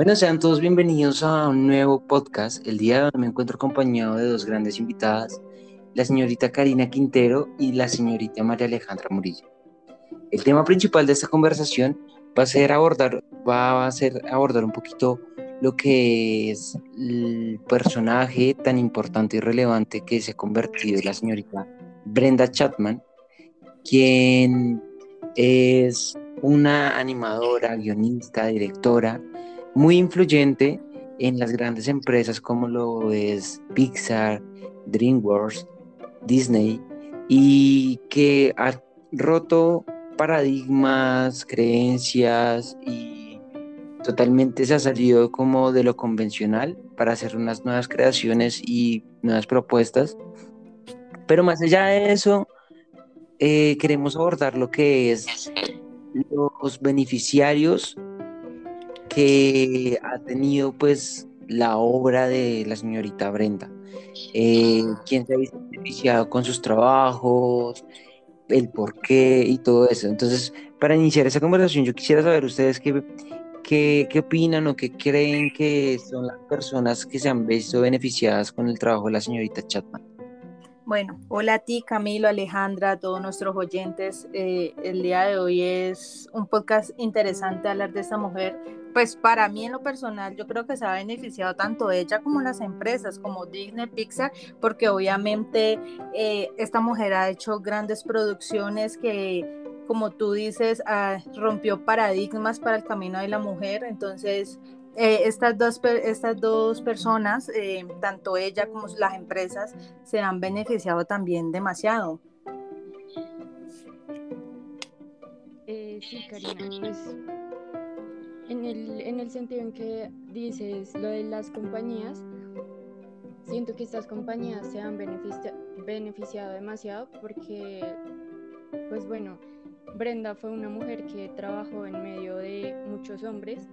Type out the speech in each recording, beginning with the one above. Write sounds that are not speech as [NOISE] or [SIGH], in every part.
Bueno, sean todos bienvenidos a un nuevo podcast. El día de hoy me encuentro acompañado de dos grandes invitadas, la señorita Karina Quintero y la señorita María Alejandra Murillo. El tema principal de esta conversación va a ser abordar, va a ser abordar un poquito lo que es el personaje tan importante y relevante que se ha convertido la señorita Brenda Chapman, quien es una animadora, guionista, directora, muy influyente en las grandes empresas como lo es Pixar, DreamWorks, Disney, y que ha roto paradigmas, creencias y totalmente se ha salido como de lo convencional para hacer unas nuevas creaciones y nuevas propuestas. Pero más allá de eso, eh, queremos abordar lo que es los beneficiarios que ha tenido pues la obra de la señorita Brenda. Eh, quién se ha beneficiado con sus trabajos, el por qué y todo eso. Entonces, para iniciar esa conversación, yo quisiera saber ustedes qué, qué, qué opinan o qué creen que son las personas que se han visto beneficiadas con el trabajo de la señorita Chatman. Bueno, hola a ti Camilo, Alejandra, a todos nuestros oyentes. Eh, el día de hoy es un podcast interesante hablar de esta mujer. Pues para mí en lo personal yo creo que se ha beneficiado tanto ella como las empresas como Disney, Pixar, porque obviamente eh, esta mujer ha hecho grandes producciones que como tú dices, ah, rompió paradigmas para el camino de la mujer. Entonces, eh, estas, dos, estas dos personas, eh, tanto ella como las empresas, se han beneficiado también demasiado. Eh, sí, Karina, pues en el, en el sentido en que dices lo de las compañías, siento que estas compañías se han beneficiado demasiado porque, pues bueno, Brenda fue una mujer que trabajó en medio de muchos hombres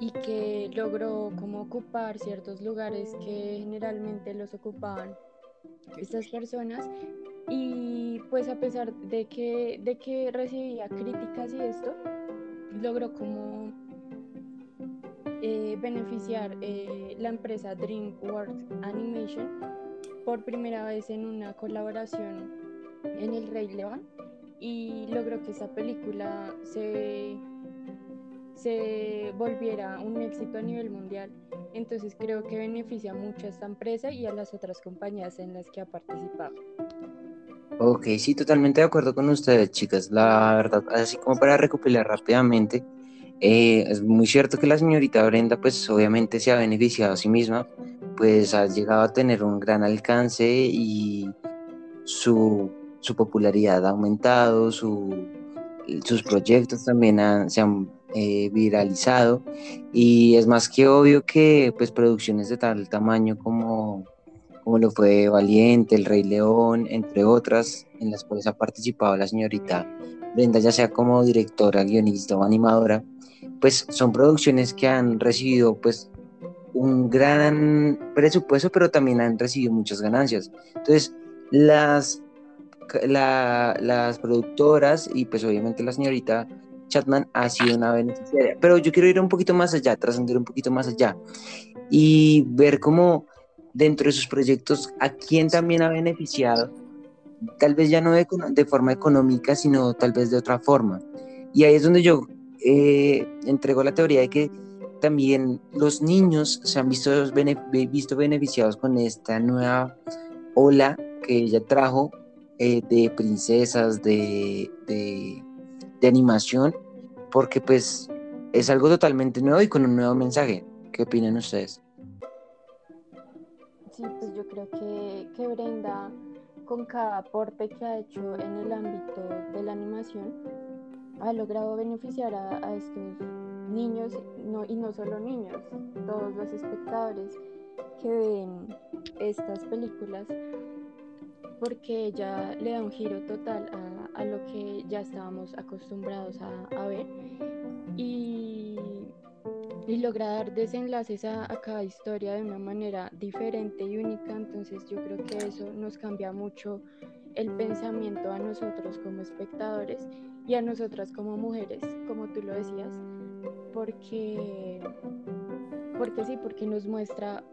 y que logró como ocupar ciertos lugares que generalmente los ocupaban estas personas. Y pues a pesar de que, de que recibía críticas y esto, logró como eh, beneficiar eh, la empresa DreamWorks Animation por primera vez en una colaboración en El Rey León y logró que esa película se se volviera un éxito a nivel mundial. Entonces creo que beneficia mucho a esta empresa y a las otras compañías en las que ha participado. Ok, sí, totalmente de acuerdo con ustedes, chicas. La verdad, así como para recopilar rápidamente, eh, es muy cierto que la señorita Brenda, pues obviamente se ha beneficiado a sí misma, pues ha llegado a tener un gran alcance y su, su popularidad ha aumentado, su, sus proyectos también se han eh, viralizado y es más que obvio que pues producciones de tal tamaño como, como lo fue Valiente, El Rey León, entre otras, en las cuales ha participado la señorita Brenda, ya sea como directora, guionista o animadora, pues son producciones que han recibido pues un gran presupuesto, pero también han recibido muchas ganancias. Entonces, las, las productoras y pues obviamente la señorita Chatman ha sido una beneficiaria. Pero yo quiero ir un poquito más allá, trascender un poquito más allá y ver cómo dentro de sus proyectos a quién también ha beneficiado, tal vez ya no de, de forma económica, sino tal vez de otra forma. Y ahí es donde yo eh, entrego la teoría de que también los niños se han visto, visto beneficiados con esta nueva ola que ella trajo eh, de princesas, de, de de animación, porque pues es algo totalmente nuevo y con un nuevo mensaje. ¿Qué opinan ustedes? Sí, pues yo creo que, que Brenda, con cada aporte que ha hecho en el ámbito de la animación, ha logrado beneficiar a, estos niños, no, y no solo niños, todos los espectadores que ven estas películas, porque ella le da un giro total a a lo que ya estábamos acostumbrados a, ver y, y, logra dar desenlaces a, cada historia de una manera diferente y única. Entonces yo creo que eso nos cambia mucho el pensamiento a nosotros como espectadores y a nosotras como mujeres, como tú lo decías, porque, porque sí, porque nos muestra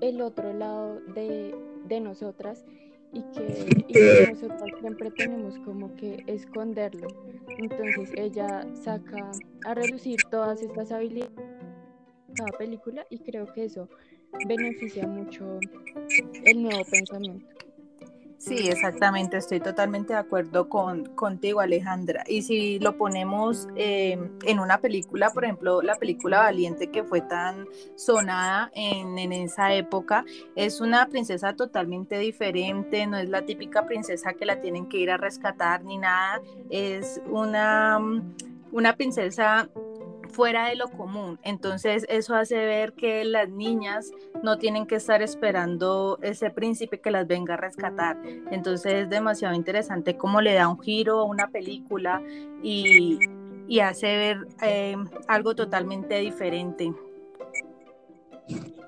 el otro lado de, de nosotras y que, y que nosotros siempre tenemos como que esconderlo. Entonces ella saca a reducir todas estas habilidades cada película y creo que eso beneficia mucho el nuevo pensamiento. Sí, exactamente, estoy totalmente de acuerdo con, contigo, Alejandra. Y si lo ponemos eh, en una película, por ejemplo, la película Valiente que fue tan sonada en, en, esa época, es una princesa totalmente diferente, no es la típica princesa que la tienen que ir a rescatar ni nada, es una, una princesa fuera de lo común. Entonces eso hace ver que las niñas no tienen que estar esperando ese príncipe que las venga a rescatar. Entonces es demasiado interesante cómo le da un giro a una película y, y hace ver eh, algo totalmente diferente.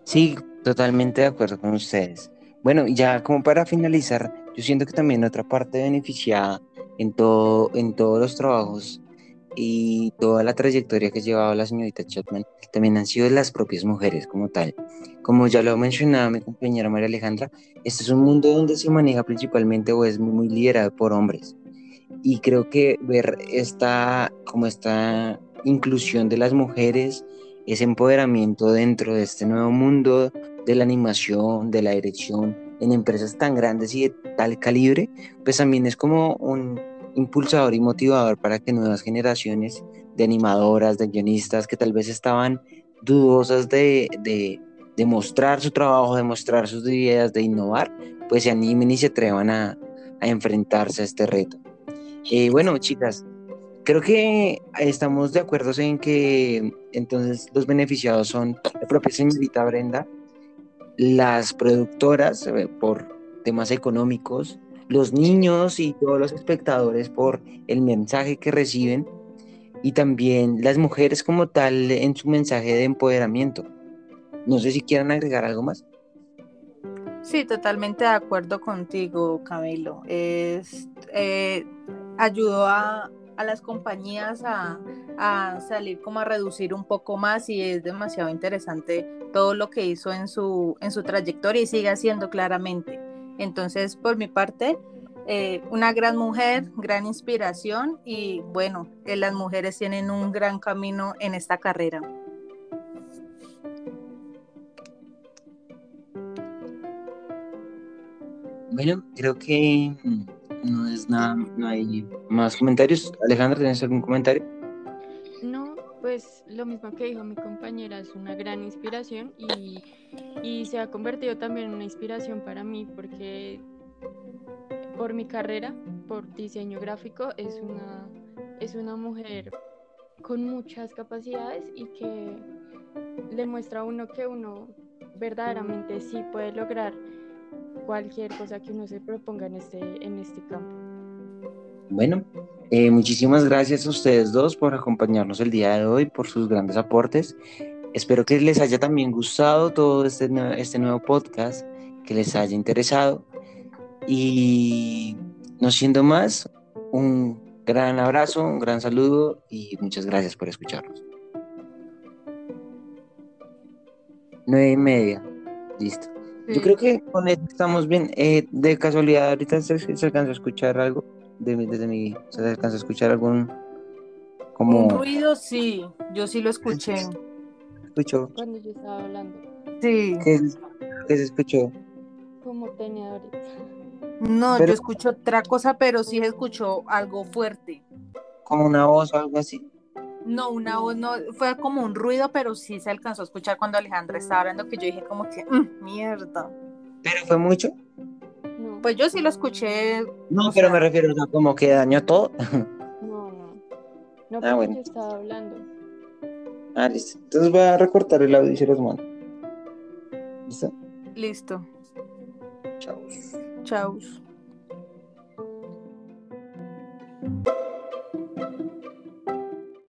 Sí, totalmente de acuerdo con ustedes. Bueno, ya como para finalizar, yo siento que también otra parte beneficiada en, todo, en todos los trabajos y toda la trayectoria que ha llevado la señorita Chapman también han sido las propias mujeres como tal. Como ya lo mencionaba mi compañera María Alejandra, este es un mundo donde se maneja principalmente o es muy, liderado por hombres. Y creo que ver esta, como esta inclusión de las mujeres, ese empoderamiento dentro de este nuevo mundo de la animación, de la dirección, en empresas tan grandes y de tal calibre, pues también es como un, impulsador y motivador para que nuevas generaciones de animadoras, de guionistas que tal vez estaban dudosas de, de, mostrar su trabajo, de mostrar sus ideas, de innovar, pues se animen y se atrevan a, a enfrentarse a este reto. Eh, bueno, chicas, creo que estamos de acuerdo en que entonces los beneficiados son la propia señorita Brenda, las productoras eh, por temas económicos, los niños y todos los espectadores por el mensaje que reciben y también las mujeres como tal en su mensaje de empoderamiento. No sé si quieran agregar algo más. Sí, totalmente de acuerdo contigo, Camilo. Es, eh, ayudó a, a, las compañías a, a, salir como a reducir un poco más y es demasiado interesante todo lo que hizo en su, en su trayectoria y sigue haciendo claramente. Entonces, por mi parte, eh, una gran mujer, gran inspiración y bueno, eh, las mujeres tienen un gran camino en esta carrera. Bueno, creo que no es nada, no hay más comentarios. Alejandra, ¿tienes algún comentario? Pues lo mismo que dijo mi compañera, es una gran inspiración y, y se ha convertido también en una inspiración para mí porque por mi carrera, por diseño gráfico, es una, es una mujer con muchas capacidades y que le muestra a uno que uno verdaderamente sí puede lograr cualquier cosa que uno se proponga en este, en este campo. Bueno, eh, muchísimas gracias a ustedes dos por acompañarnos el día de hoy, por sus grandes aportes. Espero que les haya también gustado todo este, este nuevo podcast, que les haya interesado. Y no siendo más, un gran abrazo, un gran saludo y muchas gracias por escucharnos. Nueve y media, listo. Yo creo que con esto estamos bien. Eh, de casualidad, ahorita se, se alcanza a escuchar algo de, desde mi, se alcanza a escuchar algún como un ruido, sí, yo sí lo escuché. [LAUGHS] ¿Escuchó? Cuando yo estaba hablando. Sí. ¿Qué, qué se escuchó? Como tenedores. No, yo escucho otra cosa, pero sí escuchó algo fuerte. ¿Como una voz o algo así? No, una voz no, fue como un ruido, pero sí se alcanzó a escuchar cuando Alejandra estaba hablando, que yo dije como que, mm, mierda. ¿Pero fue mucho? pues yo sí lo escuché. No, pero me refiero a como que dañó todo. [LAUGHS] No, no. No, ah, bueno. yo estaba hablando. Ah, listo. Entonces voy a recortar el audio y se los mando. ¿Listo? Listo. Chao. Chao.